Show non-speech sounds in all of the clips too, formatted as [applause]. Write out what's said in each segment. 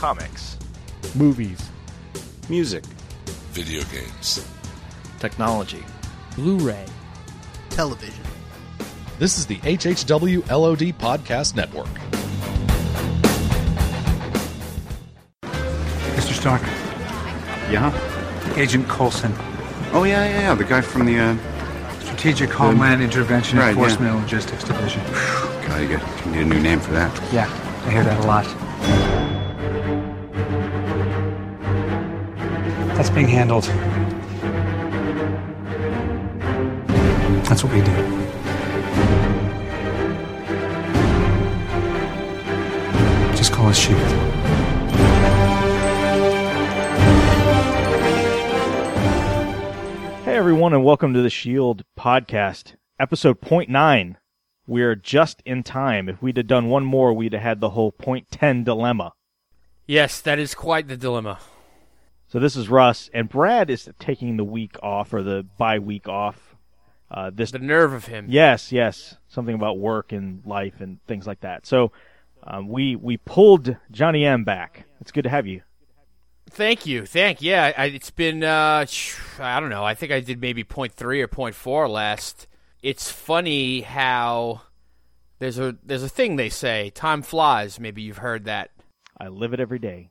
Comics. Movies. Music. Video games. Technology. Blu-ray. Television. This is the HHW LOD Podcast Network. Mr. Stark, Yeah? Agent Coulson, Oh, yeah, yeah, yeah. The guy from the, uh, Strategic Homeland Intervention right, Enforcement and Logistics Division. God, you, get, you need a new name for that. Yeah, I hear that a lot. That's being handled. That's what we do. Just call us Shield. Hey everyone, and welcome to the Shield podcast, episode point nine. We're just in time. If we'd have done one more, we'd have had the whole point ten dilemma. Yes, that is quite the dilemma. So this is Russ, and Brad is taking the week off or the bye week off. Uh, this The nerve of him. Yes, yes, something about work and life and things like that. So um, we we pulled Johnny M back. It's good to have you. Thank you. Thank yeah. I, it's been uh, I don't know. I think I did maybe point three or point four last. It's funny how there's a there's a thing they say time flies. Maybe you've heard that. I live it every day.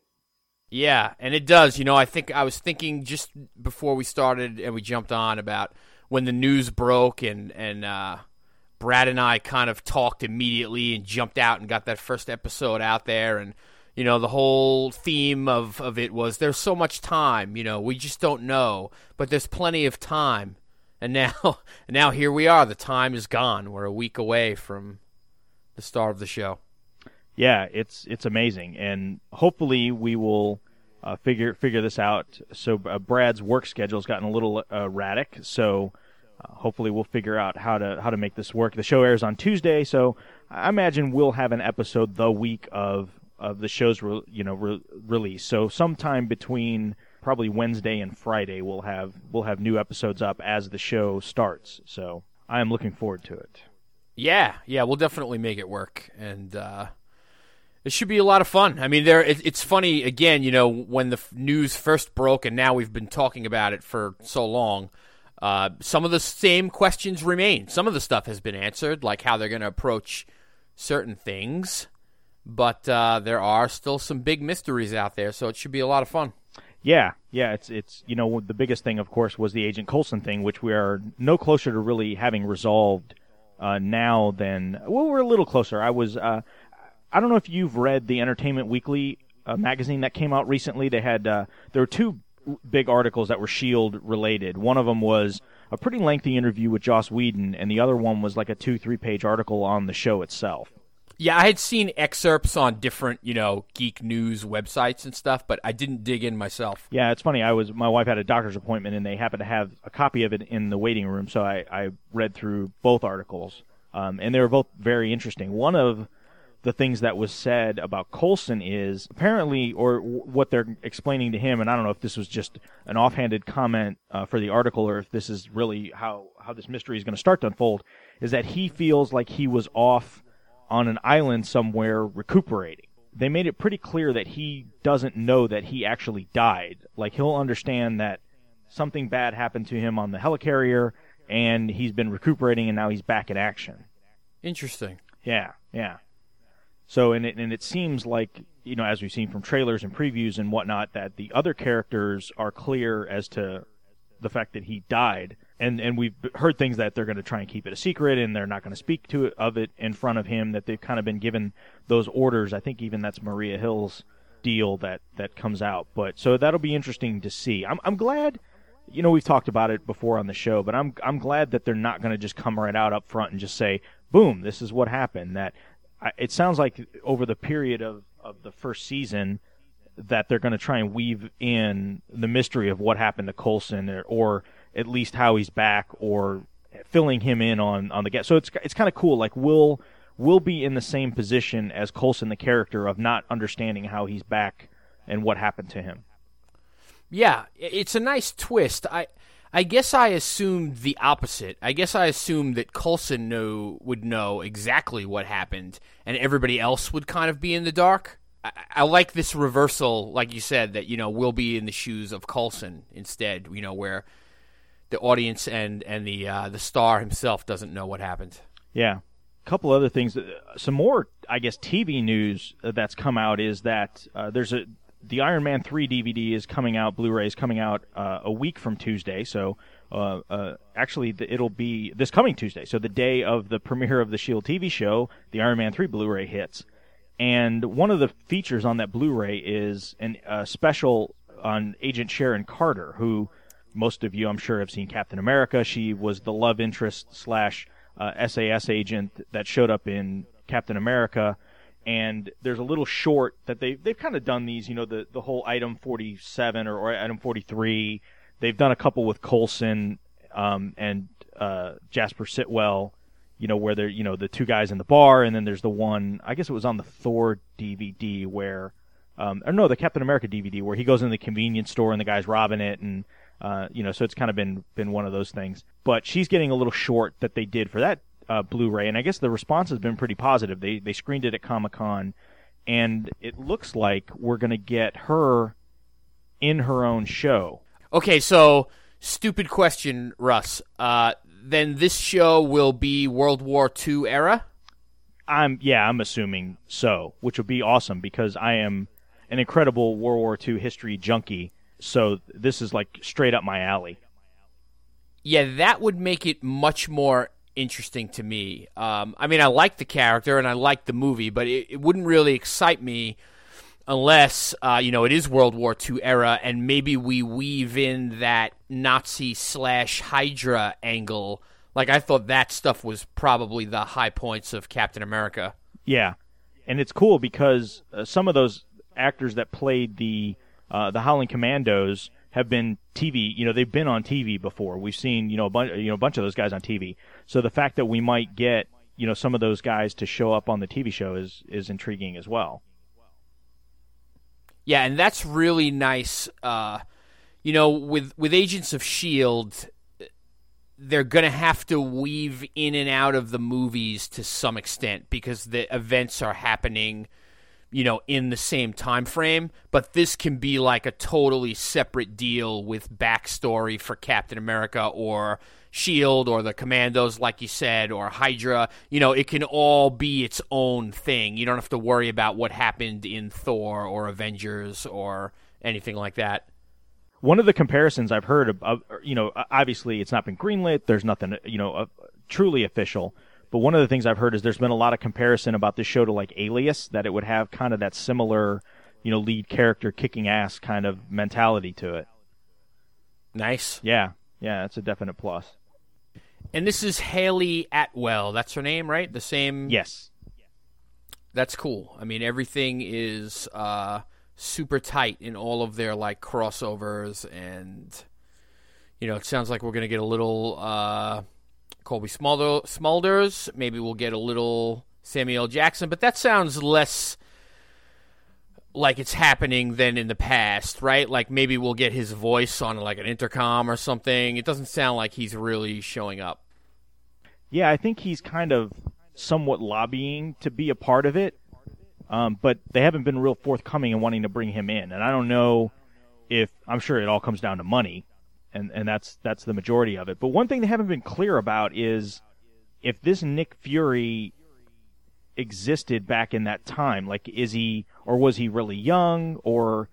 Yeah, and it does. You know, I think I was thinking just before we started and we jumped on about when the news broke and and uh, Brad and I kind of talked immediately and jumped out and got that first episode out there and you know the whole theme of of it was there's so much time, you know, we just don't know, but there's plenty of time. And now [laughs] now here we are. The time is gone. We're a week away from the start of the show. Yeah, it's it's amazing, and hopefully we will uh, figure figure this out. So uh, Brad's work schedule's gotten a little uh, erratic, so uh, hopefully we'll figure out how to how to make this work. The show airs on Tuesday, so I imagine we'll have an episode the week of of the show's re- you know re- release. So sometime between probably Wednesday and Friday, we'll have we'll have new episodes up as the show starts. So I am looking forward to it. Yeah, yeah, we'll definitely make it work, and uh, it should be a lot of fun. I mean, there it, it's funny again. You know, when the f- news first broke, and now we've been talking about it for so long. Uh, some of the same questions remain. Some of the stuff has been answered, like how they're going to approach certain things, but uh, there are still some big mysteries out there. So it should be a lot of fun. Yeah, yeah, it's it's you know the biggest thing, of course, was the Agent Coulson thing, which we are no closer to really having resolved uh, now than well, we're a little closer. I was, uh, I don't know if you've read the Entertainment Weekly uh, magazine that came out recently. They had uh, there were two big articles that were Shield related. One of them was a pretty lengthy interview with Joss Whedon, and the other one was like a two three page article on the show itself. Yeah, I had seen excerpts on different, you know, geek news websites and stuff, but I didn't dig in myself. Yeah, it's funny. I was my wife had a doctor's appointment, and they happened to have a copy of it in the waiting room. So I, I read through both articles, um, and they were both very interesting. One of the things that was said about Coulson is apparently, or w- what they're explaining to him, and I don't know if this was just an offhanded comment uh, for the article, or if this is really how how this mystery is going to start to unfold, is that he feels like he was off on an island somewhere recuperating. They made it pretty clear that he doesn't know that he actually died. Like he'll understand that something bad happened to him on the helicarrier and he's been recuperating and now he's back in action. Interesting. Yeah, yeah. So and it and it seems like you know as we've seen from trailers and previews and whatnot that the other characters are clear as to the fact that he died. And and we've heard things that they're going to try and keep it a secret and they're not going to speak to it of it in front of him that they've kind of been given those orders. I think even that's maria hill's deal that that comes out. But so that'll be interesting to see. I'm i'm glad you know we've talked about it before on the show but i'm i'm glad that they're not going to just come right out up front and just say boom this is what happened. That it sounds like over the period of of the first season that they're going to try and weave in the mystery of what happened to Coulson or, or at least how he's back or filling him in on on the get. So it's it's kind of cool. Like we'll we'll be in the same position as Coulson, the character, of not understanding how he's back and what happened to him. Yeah, it's a nice twist. I I guess I assumed the opposite. I guess I assumed that Coulson knew would know exactly what happened, and everybody else would kind of be in the dark. I, I like this reversal, like you said, that you know we'll be in the shoes of Coulson instead. You know where the audience and and the uh, the star himself doesn't know what happened. Yeah. A couple other things. Uh, Some more, I guess, TV news that's come out is that uh, there's a the Iron Man 3 DVD is coming out. Blu-ray is coming out uh, a week from Tuesday. So uh, uh, actually, the, it'll be this coming Tuesday. So the day of the premiere of the Shield TV show, the Iron Man 3 Blu-ray hits. And one of the features on that Blu-ray is an, a special on Agent Sharon Carter, who most of you, I'm sure, have seen Captain America. She was the love interest slash uh, SAS agent that showed up in Captain America. And there's a little short that they they've kind of done these, you know, the the whole item 47 or, or item 43. They've done a couple with Coulson um, and uh, Jasper Sitwell, you know, where they're you know the two guys in the bar, and then there's the one I guess it was on the Thor DVD where, um, or no, the Captain America DVD where he goes in the convenience store and the guy's robbing it, and uh, you know, so it's kind of been been one of those things. But she's getting a little short that they did for that uh, Blu-ray, and I guess the response has been pretty positive. They they screened it at Comic Con, and it looks like we're going to get her in her own show. Okay, so stupid question, Russ. Uh, then this show will be World War II era. I'm yeah, I'm assuming so, which would be awesome because I am an incredible World War II history junkie. So this is like straight up my alley. Yeah, that would make it much more interesting to me. Um, I mean, I like the character and I like the movie, but it, it wouldn't really excite me unless uh, you know it is World War II era, and maybe we weave in that Nazi slash Hydra angle. Like I thought that stuff was probably the high points of Captain America. Yeah, and it's cool because uh, some of those actors that played the uh, the Howling Commandos have been TV. You know, they've been on TV before. We've seen you know a bunch you know a bunch of those guys on TV. So the fact that we might get you know some of those guys to show up on the TV show is is intriguing as well. Yeah, and that's really nice. Uh, you know, with with Agents of Shield, they're going to have to weave in and out of the movies to some extent because the events are happening, you know, in the same time frame. But this can be like a totally separate deal with backstory for Captain America or Shield or the Commandos, like you said, or Hydra. You know, it can all be its own thing. You don't have to worry about what happened in Thor or Avengers or anything like that. One of the comparisons I've heard of, you know, obviously it's not been greenlit. There's nothing, you know, truly official. But one of the things I've heard is there's been a lot of comparison about this show to like Alias, that it would have kind of that similar, you know, lead character kicking ass kind of mentality to it. Nice. Yeah, yeah, that's a definite plus. And this is Hayley Atwell. That's her name, right? The same. Yes. That's cool. I mean, everything is uh, super tight in all of their like crossovers, and you know, it sounds like we're gonna get a little uh, Cobie Smulder- Smulders. Maybe we'll get a little Samuel. Jackson, but that sounds less like it's happening than in the past, right? Like maybe we'll get his voice on like an intercom or something. It doesn't sound like he's really showing up. Yeah, I think he's kind of somewhat lobbying to be a part of it, um, but they haven't been real forthcoming in wanting to bring him in. And I don't know if I'm sure it all comes down to money, and and that's that's the majority of it. But one thing they haven't been clear about is if this Nick Fury existed back in that time. Like, is he or was he really young or?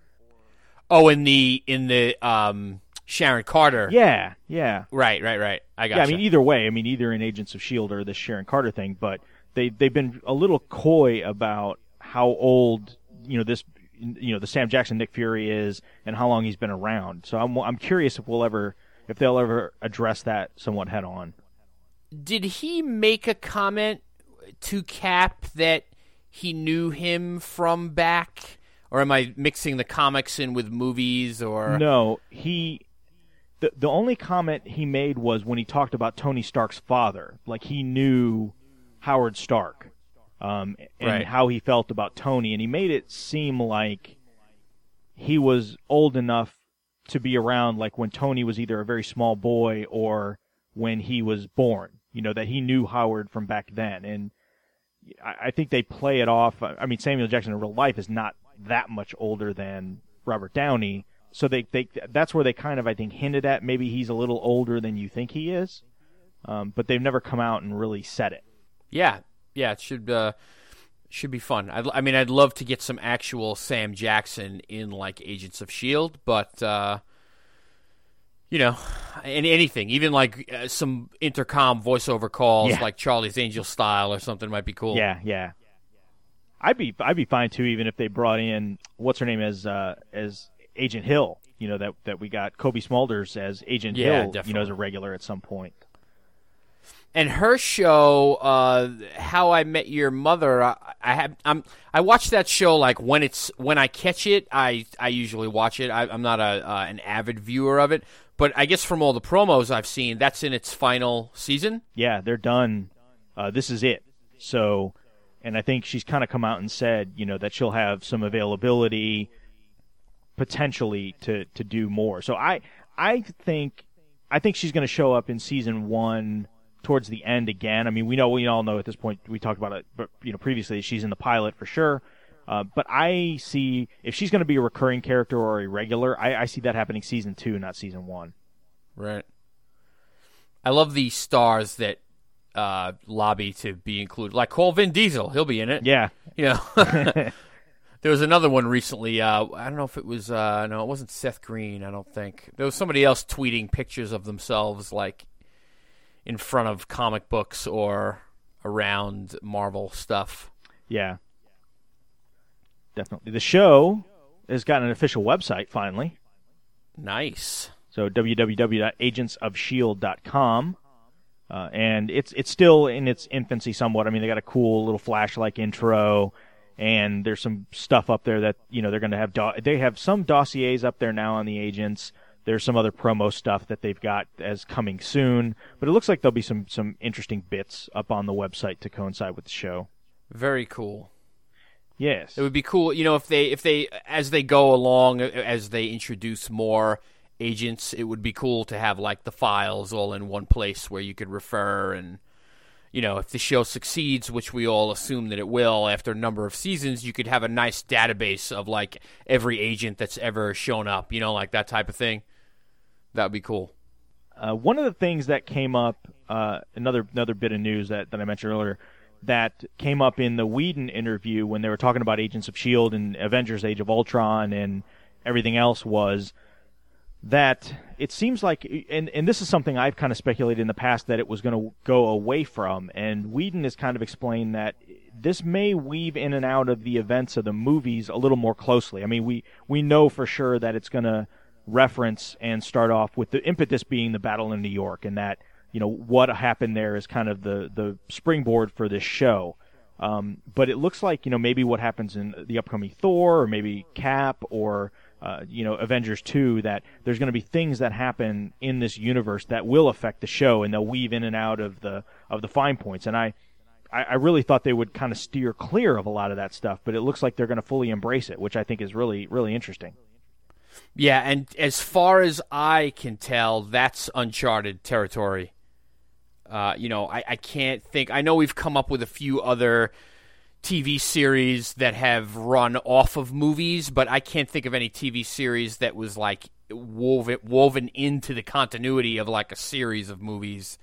Oh, in the in the um, Sharon Carter. Yeah, yeah, Right, right, right. I got. yeah. I mean, either way, I mean, either in Agents of Shield or this Sharon Carter thing, but they they've been a little coy about how old you know this you know the Sam Jackson Nick Fury is and how long he's been around. So I'm I'm curious if we'll ever if they'll ever address that somewhat head on. Did he make a comment to Cap that he knew him from back, or am I mixing the comics in with movies? Or No, he. The, the only comment he made was when he talked about Tony Stark's father. Like he knew Howard Stark um, and Right. how he felt about Tony. And he made it seem like he was old enough to be around, like when Tony was either a very small boy or when he was born. You know, that he knew Howard from back then. And, I, I think they play it off. I mean, Samuel Jackson in real life is not that much older than Robert Downey, so they they that's where they kind of I think hinted at maybe he's a little older than you think he is, um, but they've never come out and really said it. Yeah, yeah, it should uh, should be fun. I'd, I mean, I'd love to get some actual Sam Jackson in like Agents of Shield, but uh, you know, any, anything, even like uh, some intercom voiceover calls, Yeah. like Charlie's Angel style or something, might be cool. Yeah, yeah. I'd be I'd be fine too, even if they brought in what's her name as uh, as Agent Hill. You know that that we got Cobie Smulders as Agent Yeah, Hill. You know, as a regular at some point. And her show uh how i met your mother i, I have i'm i watch that show like when it's when i catch it i i usually watch it I, i'm not a uh, an avid viewer of it but i guess from all the promos i've seen that's in its final season Yeah, they're done. Uh, this is it. So, and I think she's kind of come out and said, you know, that she'll have some availability potentially to to do more. So I I think I think she's going to show up in season one towards the end again. I mean, we know we all know at this point we talked about it, but you know previously she's in the pilot for sure. Uh, but I see if she's going to be a recurring character or a regular, I, I see that happening season two, not season one. right. I love the stars that uh lobby to be included. Like call vin diesel. He'll be in it. Yeah, you know? [laughs] [laughs] There was another one recently uh i don't know if it was uh no it wasn't seth green i don't think. There was somebody else tweeting pictures of themselves like in front of comic books or around marvel stuff Yeah. Definitely. The show has got an official website finally. nice So www.agentsofshield.com. Uh, and it's it's still in its infancy somewhat. I mean, they got a cool little flash-like intro, and there's some stuff up there that you know they're going to have. Do- they have some dossiers up there now on the agents. There's some other promo stuff that they've got as coming soon, but it looks like there'll be some some interesting bits up on the website to coincide with the show. very cool Yes. It would be cool, you know, if they if they as they go along as they introduce more agents, it would be cool to have like the files all in one place where you could refer and you know, if the show succeeds, which we all assume that it will after a number of seasons, you could have a nice database of like every agent that's ever shown up, you know, like that type of thing. That would be cool. Uh, one of the things that came up, uh, another another bit of news that, that I mentioned earlier, that came up in the Whedon interview when they were talking about Agents of Shield and Avengers: Age of Ultron and everything else was that it seems like, and and this is something I've kind of speculated in the past that it was going to go away from, and Whedon has kind of explained that this may weave in and out of the events of the movies a little more closely. I mean, we we know for sure that it's going to reference and start off with the impetus being the battle in New York, and that you know what happened there is kind of the the springboard for this show. Um, but it looks like you know maybe what happens in the upcoming Thor, or maybe Cap, or uh, you know Avengers two. That there's going to be things that happen in this universe that will affect the show, and they'll weave in and out of the of the fine points. And I, I, I really thought they would kind of steer clear of a lot of that stuff, but it looks like they're going to fully embrace it, which I think is really really interesting. Yeah, and as far as I can tell, that's uncharted territory. Uh, you know, I, I can't think. I know we've come up with a few other TV series that have run off of movies, but I can't think of any TV series that was like woven woven into the continuity of like a series of movies.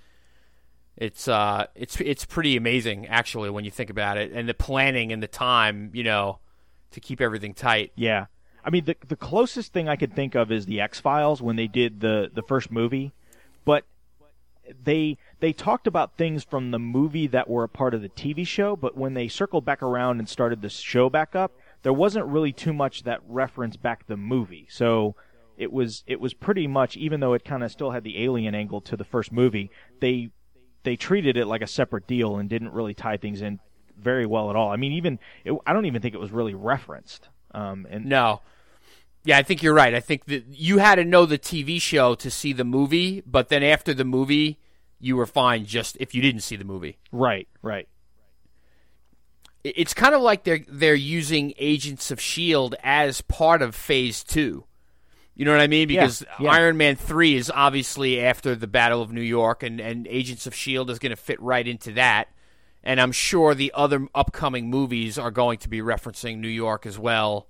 It's uh, it's it's pretty amazing actually when you think about it, and the planning and the time, you know, to keep everything tight. Yeah. I mean, the the closest thing I could think of is the X Files when they did the the first movie, but they they talked about things from the movie that were a part of the TV show, but when they circled back around and started the show back up, there wasn't really too much that referenced back the movie. So it was it was pretty much even though it kind of still had the alien angle to the first movie, they they treated it like a separate deal and didn't really tie things in very well at all. I mean, even it, I don't even think it was really referenced. Um, and No. Yeah, I think you're right. I think that you had to know the TV show to see the movie, but then after the movie, you were fine just if you didn't see the movie. right, right. It's kind of like they're they're using Agents of Shield as part of Phase Two. You know what I mean? Because yeah. Iron Man three is obviously after the Battle of New York, and and Agents of Shield is going to fit right into that. and I'm sure the other upcoming movies are going to be referencing New York as well.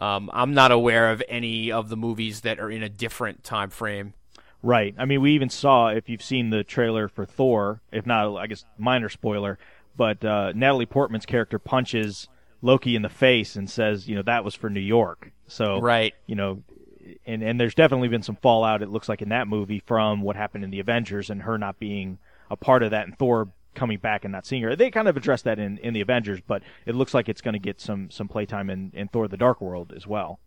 Um, I'm not aware of any of the movies that are in a different time frame. Right. I mean, we even saw if you've seen the trailer for Thor, if not, I guess minor spoiler, but uh, Natalie Portman's character punches Loki in the face and says, you know, that was for New York. So, Right. you know, and and there's definitely been some fallout. It looks like in that movie from what happened in the Avengers and her not being a part of that, and Thor coming back and not seeing her. They kind of addressed that in, in the Avengers, but it looks like it's going to get some some playtime in in Thor: The Dark World as well.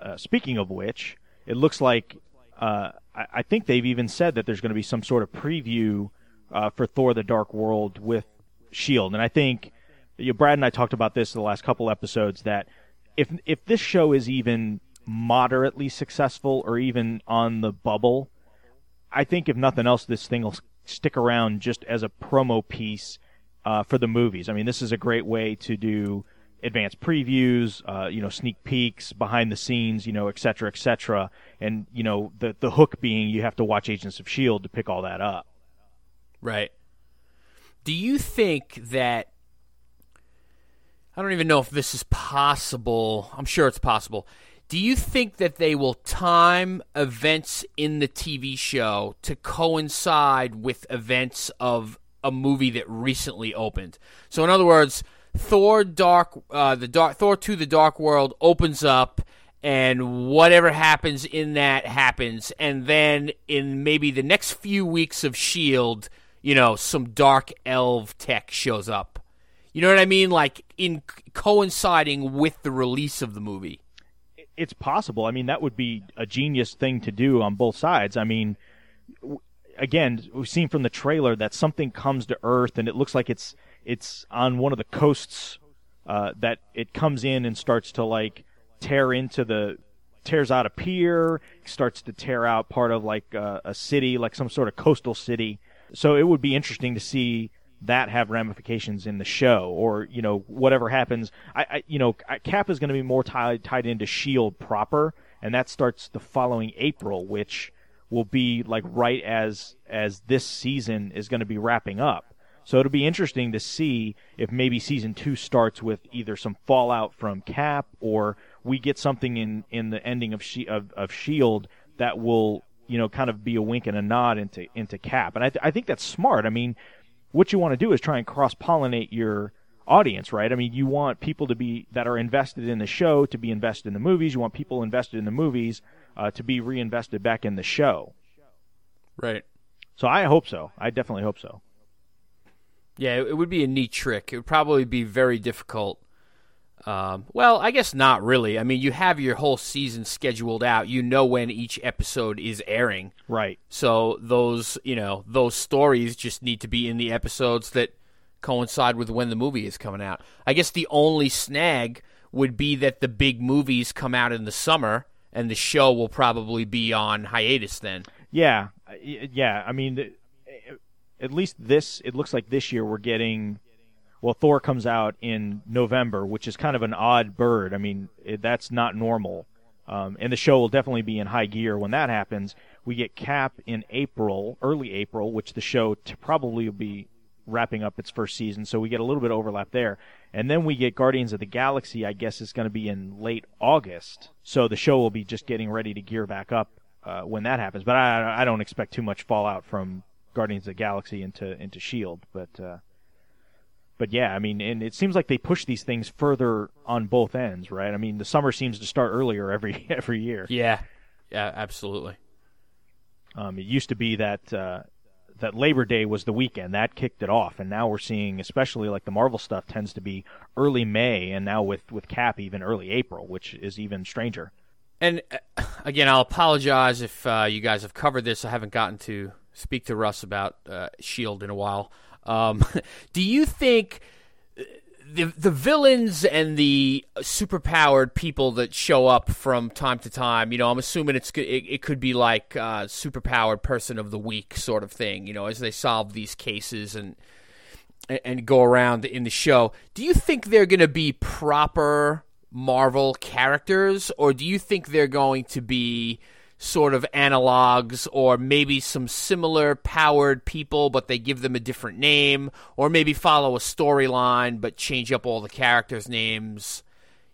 Uh, speaking of which, it looks like uh, I, I think they've even said that there's going to be some sort of preview uh, for Thor: The Dark World with Shield, and I think you know, Brad and I talked about this in the last couple episodes that if if this show is even moderately successful or even on the bubble, I think if nothing else, this thing will stick around just as a promo piece uh, for the movies. I mean, this is a great way to do advanced previews, uh, you know, sneak peeks, behind the scenes, you know, et cetera, et cetera. And, you know, the, the hook being you have to watch Agents of S.H.I.E.L.D. to pick all that up. Right. Do you think that I don't even know if this is possible. I'm sure it's possible. Do you think that they will time events in the TV show to coincide with events of a movie that recently opened? So, in other words, Thor Dark, uh, the Dark Thor Two: The Dark World opens up, and whatever happens in that happens, and then in maybe the next few weeks of Shield, you know, some dark elf tech shows up. You know what I mean? Like in coinciding with the release of the movie. It's possible. I mean, that would be a genius thing to do on both sides. I mean, again, we've seen from the trailer that something comes to Earth, and it looks like it's it's on one of the coasts uh, that it comes in and starts to like tear into the tears out a pier, starts to tear out part of like a city, like some sort of coastal city. So it would be interesting to see that have ramifications in the show, or you know whatever happens. I, I you know Cap is going to be more tied tied into Shield proper, and that starts the following April, which will be like right as as this season is going to be wrapping up. So it'll be interesting to see if maybe season two starts with either some fallout from Cap, or we get something in in the ending of she, of, of Shield that will you know kind of be a wink and a nod into into Cap, and I th- I think that's smart. I mean, what you want to do is try and cross pollinate your audience, right? I mean, you want people to be that are invested in the show to be invested in the movies. You want people invested in the movies uh, to be reinvested back in the show. Right. So I hope so. I definitely hope so. Yeah, it would be a neat trick. It would probably be very difficult. Um, well, I guess not really. I mean, you have your whole season scheduled out. You know when each episode is airing. Right. So those, you know, those stories just need to be in the episodes that coincide with when the movie is coming out. I guess the only snag would be that the big movies come out in the summer and the show will probably be on hiatus then. Yeah, yeah. I mean, at least this. It looks like this year we're getting. Well, Thor comes out in November, which is kind of an odd bird. I mean, it, that's not normal. Um, and the show will definitely be in high gear when that happens. We get Cap in April, early April, which the show t- probably will be wrapping up its first season, so we get a little bit of overlap there. And then we get Guardians of the Galaxy, I guess is going to be in late August. So the show will be just getting ready to gear back up uh, when that happens. But I, I don't expect too much fallout from Guardians of the Galaxy into into Shield. But uh, but yeah, I mean, and it seems like they push these things further on both ends, right? I mean, the summer seems to start earlier every [laughs] every year. Yeah. Yeah, absolutely. Um, it used to be that uh, that Labor Day was the weekend that kicked it off, and now we're seeing, especially like the Marvel stuff, tends to be early May, and now with with Cap even early April, which is even stranger. And uh, again, I'll apologize if uh, you guys have covered this. I haven't gotten to speak to Russ about uh, Shield in a while. Um, [laughs] do you think the the villains and the superpowered people that show up from time to time? You know, I'm assuming it's it, it could be like uh, superpowered person of the week sort of thing. You know, as they solve these cases and and- and go around in the show. Do you think they're going to be proper Marvel characters, or do you think they're going to be sort of analogs or maybe some similar powered people but they give them a different name or maybe follow a storyline but change up all the characters names.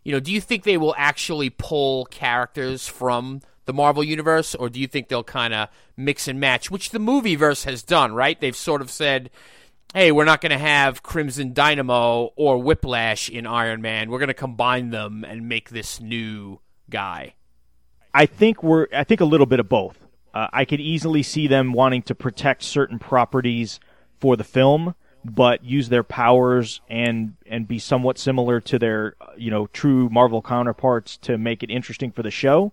You know do you think they will actually pull characters from the Marvel universe or do you think they'll kind of mix and match which the movieverse has done right? They've sort of said hey we're not going to have Crimson Dynamo or Whiplash in Iron Man. We're going to combine them and make this new guy I think we're I think a little bit of both. Uh, I could easily see them wanting to protect certain properties for the film, but use their powers and and be somewhat similar to their uh, you know true Marvel counterparts to make it interesting for the show.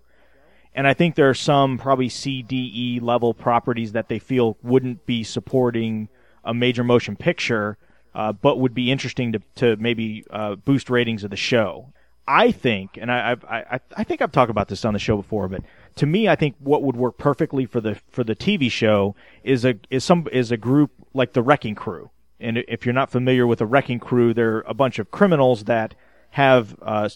And I think there are some probably C, D, E level properties that they feel wouldn't be supporting a major motion picture, uh, but would be interesting to to maybe uh, boost ratings of the show. I think, and I, I, I, think I've talked about this on the show before, but to me, I think what would work perfectly for the for the TV show is a is some is a group like the Wrecking Crew. And if you're not familiar with the Wrecking Crew, they're a bunch of criminals that have uh,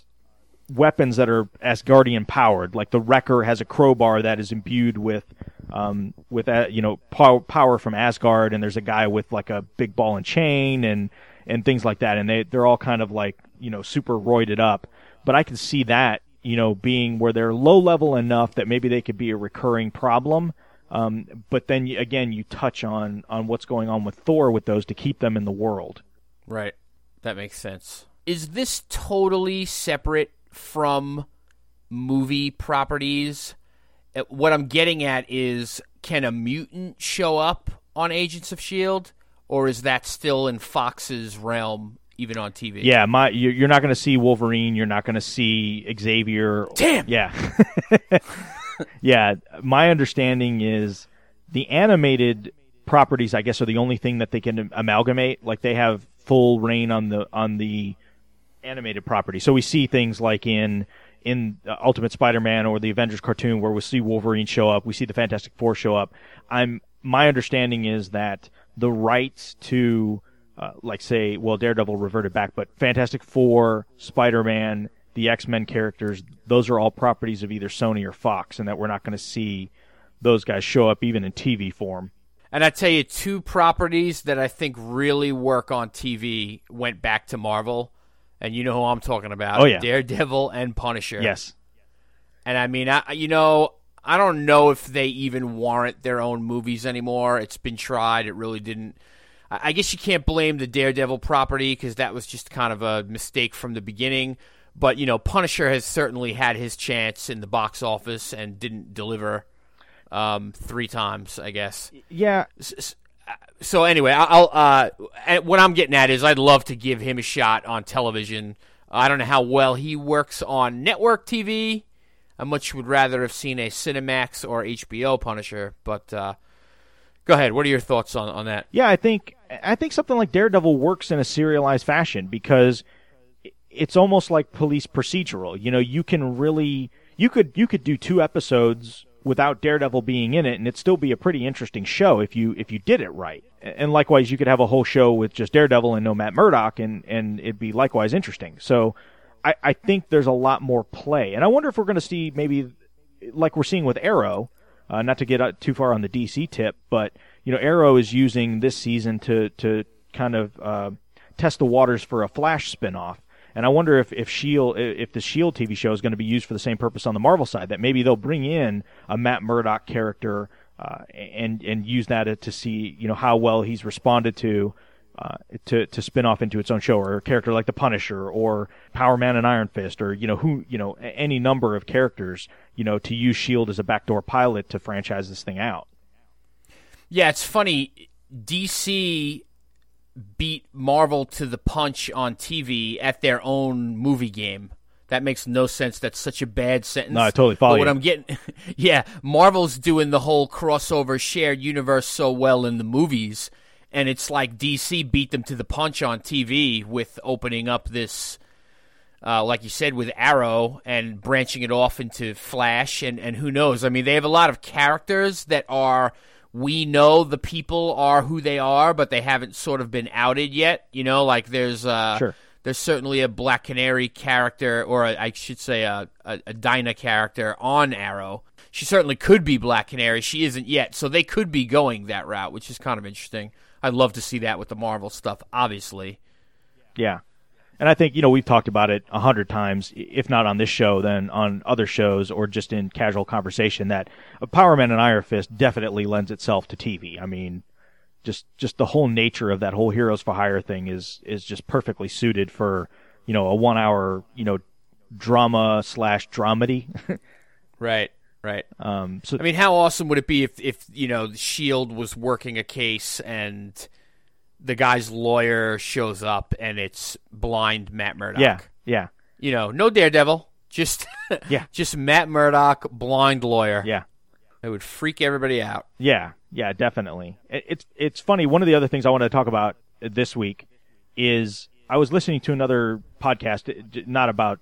weapons that are Asgardian powered. Like the Wrecker has a crowbar that is imbued with um, with uh, you know pow- power from Asgard, and there's a guy with like a big ball and chain and and things like that, and they they're all kind of like you know super roided up. But I can see that you know being where they're low level enough that maybe they could be a recurring problem. Um, but then you, again, you touch on on what's going on with Thor with those to keep them in the world. Right. That makes sense. Is this totally separate from movie properties? Uh, What I'm getting at is can a mutant show up on Agents of S.H.I.E.L.D., or is that still in Fox's realm, even on TV? Yeah, my you- you're not going to see Wolverine. You're not going to see Xavier. Damn. Yeah, [laughs] yeah. My understanding is the animated properties. I guess are the only thing that they can amalgamate. Like they have full rein on the on the animated property. So we see things like in in uh, Ultimate Spider-Man or the Avengers cartoon where we see Wolverine show up, we see the Fantastic Four show up. I'm my understanding is that the rights to uh, like say well Daredevil reverted back, but Fantastic Four, Spider-Man, the X-Men characters, those are all properties of either Sony or Fox and that we're not going to see those guys show up even in TV form. And I tell you, two properties that I think really work on TV went back to Marvel, and you know who I'm talking about. Oh, yeah. Daredevil and Punisher. Yes. And I mean, I you know, I don't know if they even warrant their own movies anymore. It's been tried. It really didn't. I guess you can't blame the Daredevil property because that was just kind of a mistake from the beginning. But you know, Punisher has certainly had his chance in the box office and didn't deliver um, three times, I guess. Yeah, s- So anyway, I'll. Uh, what I'm getting at is, I'd love to give him a shot on television. I don't know how well he works on network TV. I much would rather have seen a Cinemax or HBO Punisher. But uh, go ahead. What are your thoughts on, on that? Yeah, I think I think something like Daredevil works in a serialized fashion because it's almost like police procedural. You know, you can really you could you could do two episodes without Daredevil being in it and it'd still be a pretty interesting show if you if you did it right. And likewise you could have a whole show with just Daredevil and no Matt Murdock and and it'd be likewise interesting. So I, I think there's a lot more play. And I wonder if we're going to see maybe like we're seeing with Arrow, uh, not to get uh, too far on the DC tip, but you know Arrow is using this season to to kind of uh, test the waters for a Flash spinoff. And I wonder if if Shield if the Shield TV show is going to be used for the same purpose on the Marvel side. That maybe they'll bring in a Matt Murdock character uh, and and use that to see you know how well he's responded to. Uh, to to spin off into its own show, or a character like the Punisher, or Power Man and Iron Fist, or you know who you know any number of characters, you know, to use Shield as a backdoor pilot to franchise this thing out. Yeah, it's funny. DC beat Marvel to the punch on TV at their own movie game. That makes no sense. That's such a bad sentence. No, I totally follow But what you. I'm getting, [laughs] yeah, Marvel's doing the whole crossover shared universe so well in the movies, and it's like DC beat them to the punch on TV with opening up this, uh, like you said, with Arrow and branching it off into Flash, and and who knows? I mean, they have a lot of characters that are we know the people are who they are, but they haven't sort of been outed yet. You know, like there's uh, Sure. there's certainly a Black Canary character, or a, I should say a, a, a Dinah character on Arrow. she certainly could be Black Canary. She isn't yet, so they could be going that route, which is kind of interesting. I'd love to see that with the Marvel stuff, obviously. Yeah. And I think, you know, we've talked about it a hundred times, if not on this show, then on other shows or just in casual conversation that Power Man and Iron Fist definitely lends itself to TV. I mean, just, just the whole nature of that whole Heroes for Hire thing is, is just perfectly suited for, you know, a one hour, you know, drama slash dramedy. [laughs] Right, right. um, so I mean, how awesome would it be if, if you know, Shield was working a case and the guy's lawyer shows up and it's blind Matt Murdock? yeah, yeah, You know, no Daredevil, just [laughs] Yeah. just Matt Murdock, blind lawyer. yeah. It would freak everybody out. Yeah, yeah, definitely. It, it's it's funny. One of the other things I wanted to talk about this week is I was listening to another podcast, not about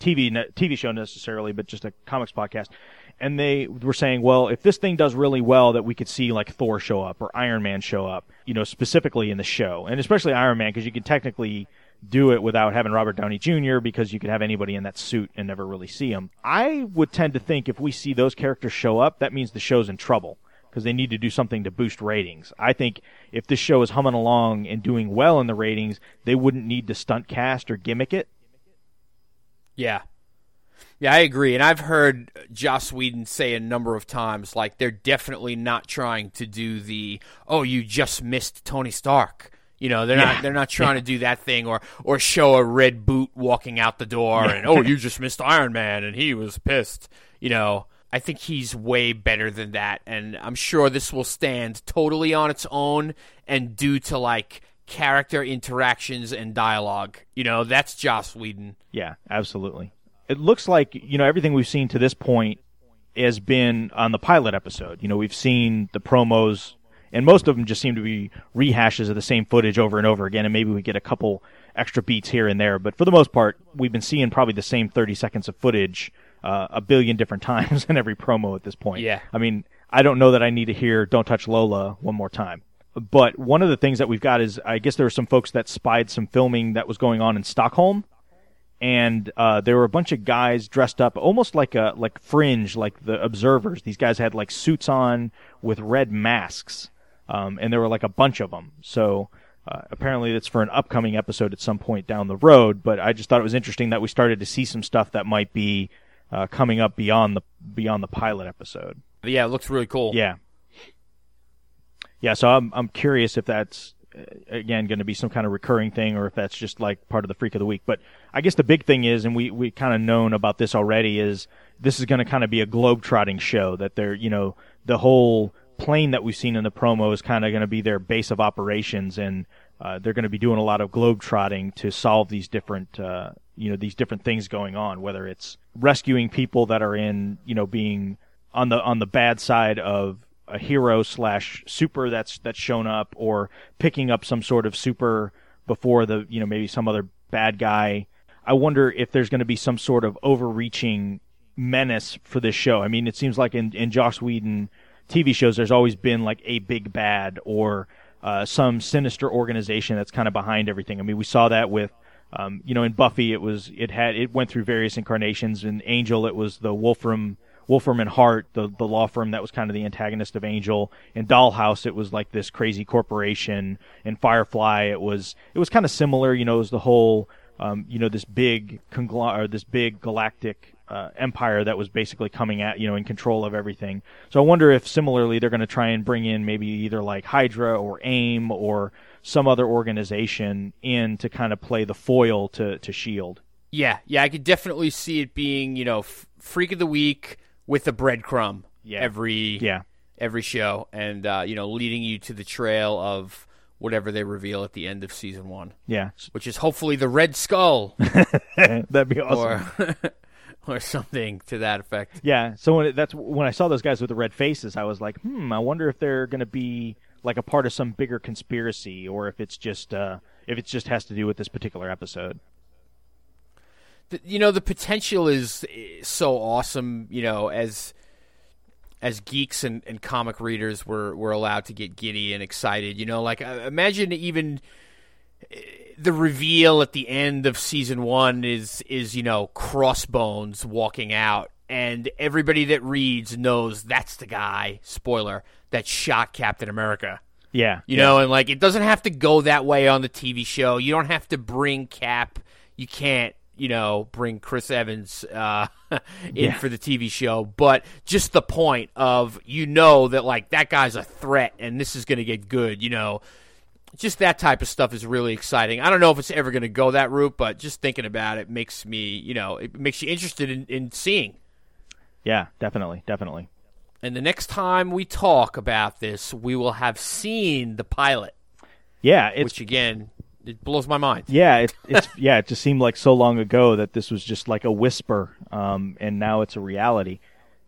TV TV show necessarily, but just a comics podcast, and they were saying, well, if this thing does really well, that we could see like Thor show up or Iron Man show up, you know, specifically in the show, and especially Iron Man because you can technically do it without having Robert Downey Jr. because you could have anybody in that suit and never really see him. I would tend to think if we see those characters show up, that means the show's in trouble because they need to do something to boost ratings. I think if this show is humming along and doing well in the ratings, they wouldn't need to stunt cast or gimmick it. Yeah. Yeah, I agree. And I've heard Joss Whedon say a number of times, like, they're definitely not trying to do the, oh, you just missed Tony Stark. You know, they're Yeah. not they're not [laughs] trying to do that thing or or show a red boot walking out the door and oh you just missed Iron Man and he was pissed. You know, I think he's way better than that and I'm sure this will stand totally on its own and due to like character interactions and dialogue. You know, that's Joss Whedon. Yeah, absolutely. It looks like, you know, everything we've seen to this point has been on the pilot episode. You know, we've seen the promos, and most of them just seem to be rehashes of the same footage over and over again, and maybe we get a couple extra beats here and there. But for the most part, we've been seeing probably the same 30 seconds of footage uh, a billion different [laughs] times in every promo at this point. Yeah. I mean, I don't know that I need to hear Don't Touch Lola one more time. But one of the things that we've got is I guess there were some folks that spied some filming that was going on in Stockholm and uh, there were a bunch of guys dressed up almost like a like fringe, like the observers. These guys had like suits on with red masks, um, and there were like a bunch of them. So uh, apparently, it's for an upcoming episode at some point down the road. But I just thought it was interesting that we started to see some stuff that might be uh, coming up beyond the beyond the pilot episode. Yeah, it looks really cool. Yeah. Yeah, so I'm I'm curious if that's uh, again going to be some kind of recurring thing or if that's just like part of the freak of the week. But I guess the big thing is, and we we kind of known about this already, is this is going to kind of be a globe-trotting show. That they're you know the whole plane that we've seen in the promo is kind of going to be their base of operations, and uh, they're going to be doing a lot of globe-trotting to solve these different uh, you know these different things going on. Whether it's rescuing people that are in you know being on the on the bad side of a hero slash super that's that's shown up, or picking up some sort of super before the you know maybe some other bad guy. I wonder if there's going to be some sort of overreaching menace for this show. I mean, it seems like in in Joss Whedon TV shows, there's always been like a big bad or uh, some sinister organization that's kind of behind everything. I mean, we saw that with. Um, you know, in Buffy, it was it had it went through various incarnations. In Angel, it was the Wolfram Wolfram and Hart, the the law firm that was kind of the antagonist of Angel. In Dollhouse, it was like this crazy corporation. In Firefly, it was it was kind of similar. You know, it was the whole um, you know this big congl- or this big galactic uh, empire that was basically coming at you know in control of everything. So I wonder if similarly they're going to try and bring in maybe either like Hydra or AIM or some other organization in to kind of play the foil to to Shield. Yeah, yeah, I could definitely see it being, you know, f- freak of the week with a breadcrumb Yeah. every Yeah. every show, and uh, you know, leading you to the trail of whatever they reveal at the end of season one, Yeah, which is hopefully the Red Skull [laughs] that'd be awesome. or [laughs] or something to that effect. Yeah, so when it, that's when I saw those guys with the red faces, I was like, hmm, I wonder if they're going to be like a part of some bigger conspiracy, or if it's just uh, if it just has to do with this particular episode. You know, the potential is eh, so awesome. You know, as as geeks and, and comic readers, we're we're allowed to get giddy and excited. You know, like uh, imagine even eh, the reveal at the end of season one is is you know Crossbones walking out and everybody that reads knows that's the guy. Spoiler that shot Captain America. Yeah, You yeah. know, and like it doesn't have to go that way on the TV show. You don't have to bring Cap. You can't, you know, bring Chris Evans uh, [laughs] in Yeah. for the TV show. But just the point of you know that like that guy's a threat, and this is going to get good. You know, just that type of stuff is really exciting. I don't know if it's ever going to go that route, but just thinking about it makes me, you know, it makes you interested in, in seeing. yeah, definitely, definitely. And the next time we talk about this, we will have seen the pilot. Yeah, it's which again it blows my mind. Yeah, it, [laughs] it's yeah. It just seemed like so long ago that this was just like a whisper, um, and now it's a reality.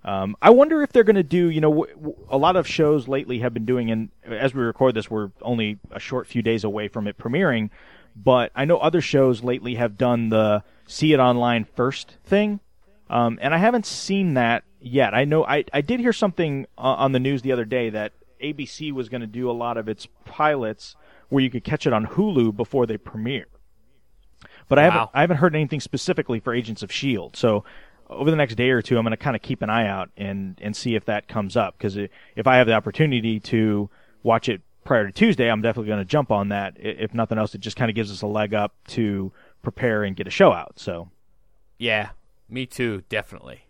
Um, I wonder if they're going to do. You know, w- w- a lot of shows lately have been doing, and as we record this, we're only a short few days away from it premiering. But I know other shows lately have done the see it online first thing, um, and I haven't seen that yet. I know I, I did hear something uh, on the news the other day that ABC was going to do a lot of its pilots where you could catch it on Hulu before they premiere. But I haven't I haven't heard anything specifically for Agents of Shield. So over the next day or two, I'm going to kind of keep an eye out and and see if that comes up because if I have the opportunity to watch it prior to Tuesday, I'm definitely going to jump on that. If nothing else, it just kind of gives us a leg up to prepare and get a show out. So. Yeah, me too, definitely.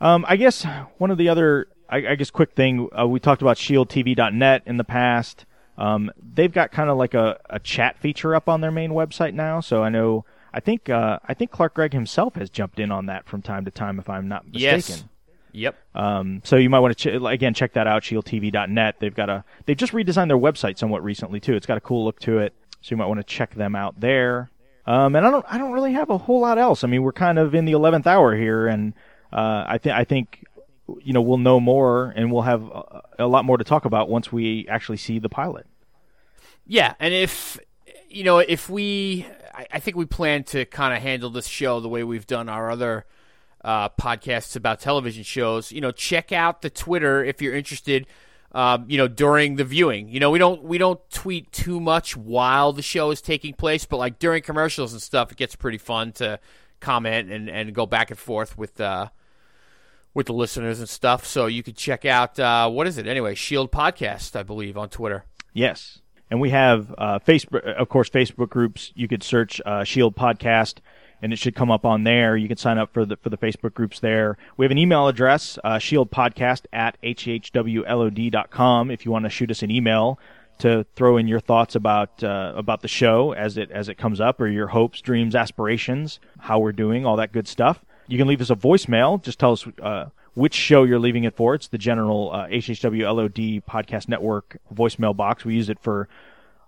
Um, I guess one of the other, I, I guess, quick thing uh, we talked about ShieldTV.net in the past. Um, they've got kind of like a, a chat feature up on their main website now. So I know, I think, uh, I think Clark Gregg himself has jumped in on that from time to time, if I'm not mistaken. Yes. Yep. Um, so you might want to ch- again check that out, ShieldTV.net. They've got a, they've just redesigned their website somewhat recently too. It's got a cool look to it, so you might want to check them out there. Um, and I don't, I don't really have a whole lot else. I mean, we're kind of in the eleventh hour here, and uh, I think, I think, you know, we'll know more, and we'll have a, a lot more to talk about once we actually see the pilot. Yeah, and if you know, if we, I, I think we plan to kind of handle this show the way we've done our other uh, podcasts about television shows. You know, check out the Twitter if you're interested. Um, you know, during the viewing, you know, we don't we don't tweet too much while the show is taking place, but like during commercials and stuff, it gets pretty fun to comment and, and go back and forth with uh, with the listeners and stuff. So you could check out uh, what is it anyway? Shield Podcast, I believe, on Twitter. Yes. And we have uh, Facebook, of course, Facebook groups. You could search uh, Shield Podcast, and it should come up on there. You can sign up for the for the Facebook groups there. We have an email address, uh, shieldpodcast at hhwlod.com. If you want to shoot us an email to throw in your thoughts about uh, about the show as it as it comes up, or your hopes, dreams, aspirations, how we're doing, all that good stuff. You can leave us a voicemail. Just tell us uh, which show you're leaving it for. It's the general uh, HHWLOD podcast network voicemail box. We use it for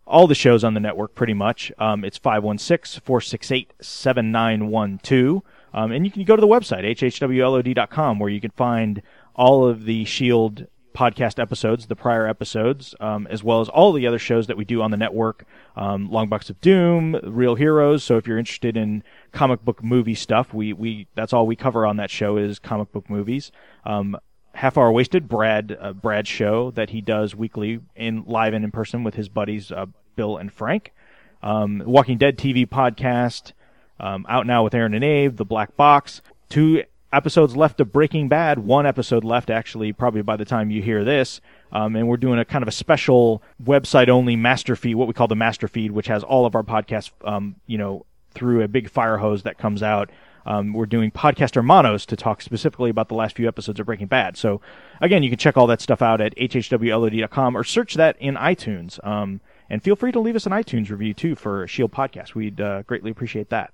all the shows on the network pretty much. Um, it's 516 468 7912. Um, and you can go to the website, hhwlod.com, where you can find all of the Shield podcast episodes, the prior episodes, um, as well as all the other shows that we do on the network. Um, Long Box of Doom, Real Heroes. So if you're interested in comic book movie stuff, we, we that's all we cover on that show is comic book movies. Um, Half Hour Wasted, Brad uh, Brad's show that he does weekly in live and in person with his buddies uh, Bill and Frank. Um, Walking Dead TV podcast um, out now with Aaron and Abe. The Black Box. Two episodes left of Breaking Bad. One episode left actually, probably by the time you hear this. Um, and we're doing a kind of a special website only master feed, what we call the master feed, which has all of our podcasts, um, you know, through a big fire hose that comes out. Um, we're doing podcast hermanos to talk specifically about the last few episodes of Breaking Bad. So, again, you can check all that stuff out at hhwlod.com or search that in iTunes. Um, and feel free to leave us an iTunes review too for Shield Podcast. We'd uh, greatly appreciate that.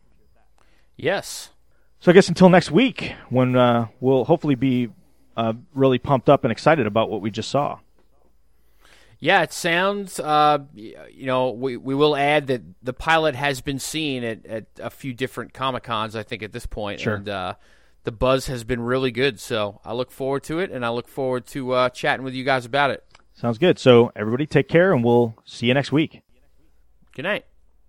Yes. So I guess until next week, when uh, we'll hopefully be uh, really pumped up and excited about what we just saw. Yeah, it sounds. Uh, you know, we we will add that the pilot has been seen at, at a few different comic cons. I think at this point, Sure. and uh, the buzz has been really good. So I look forward to it, and I look forward to uh, chatting with you guys about it. Sounds good. So everybody take care, and we'll see you next week. Good night.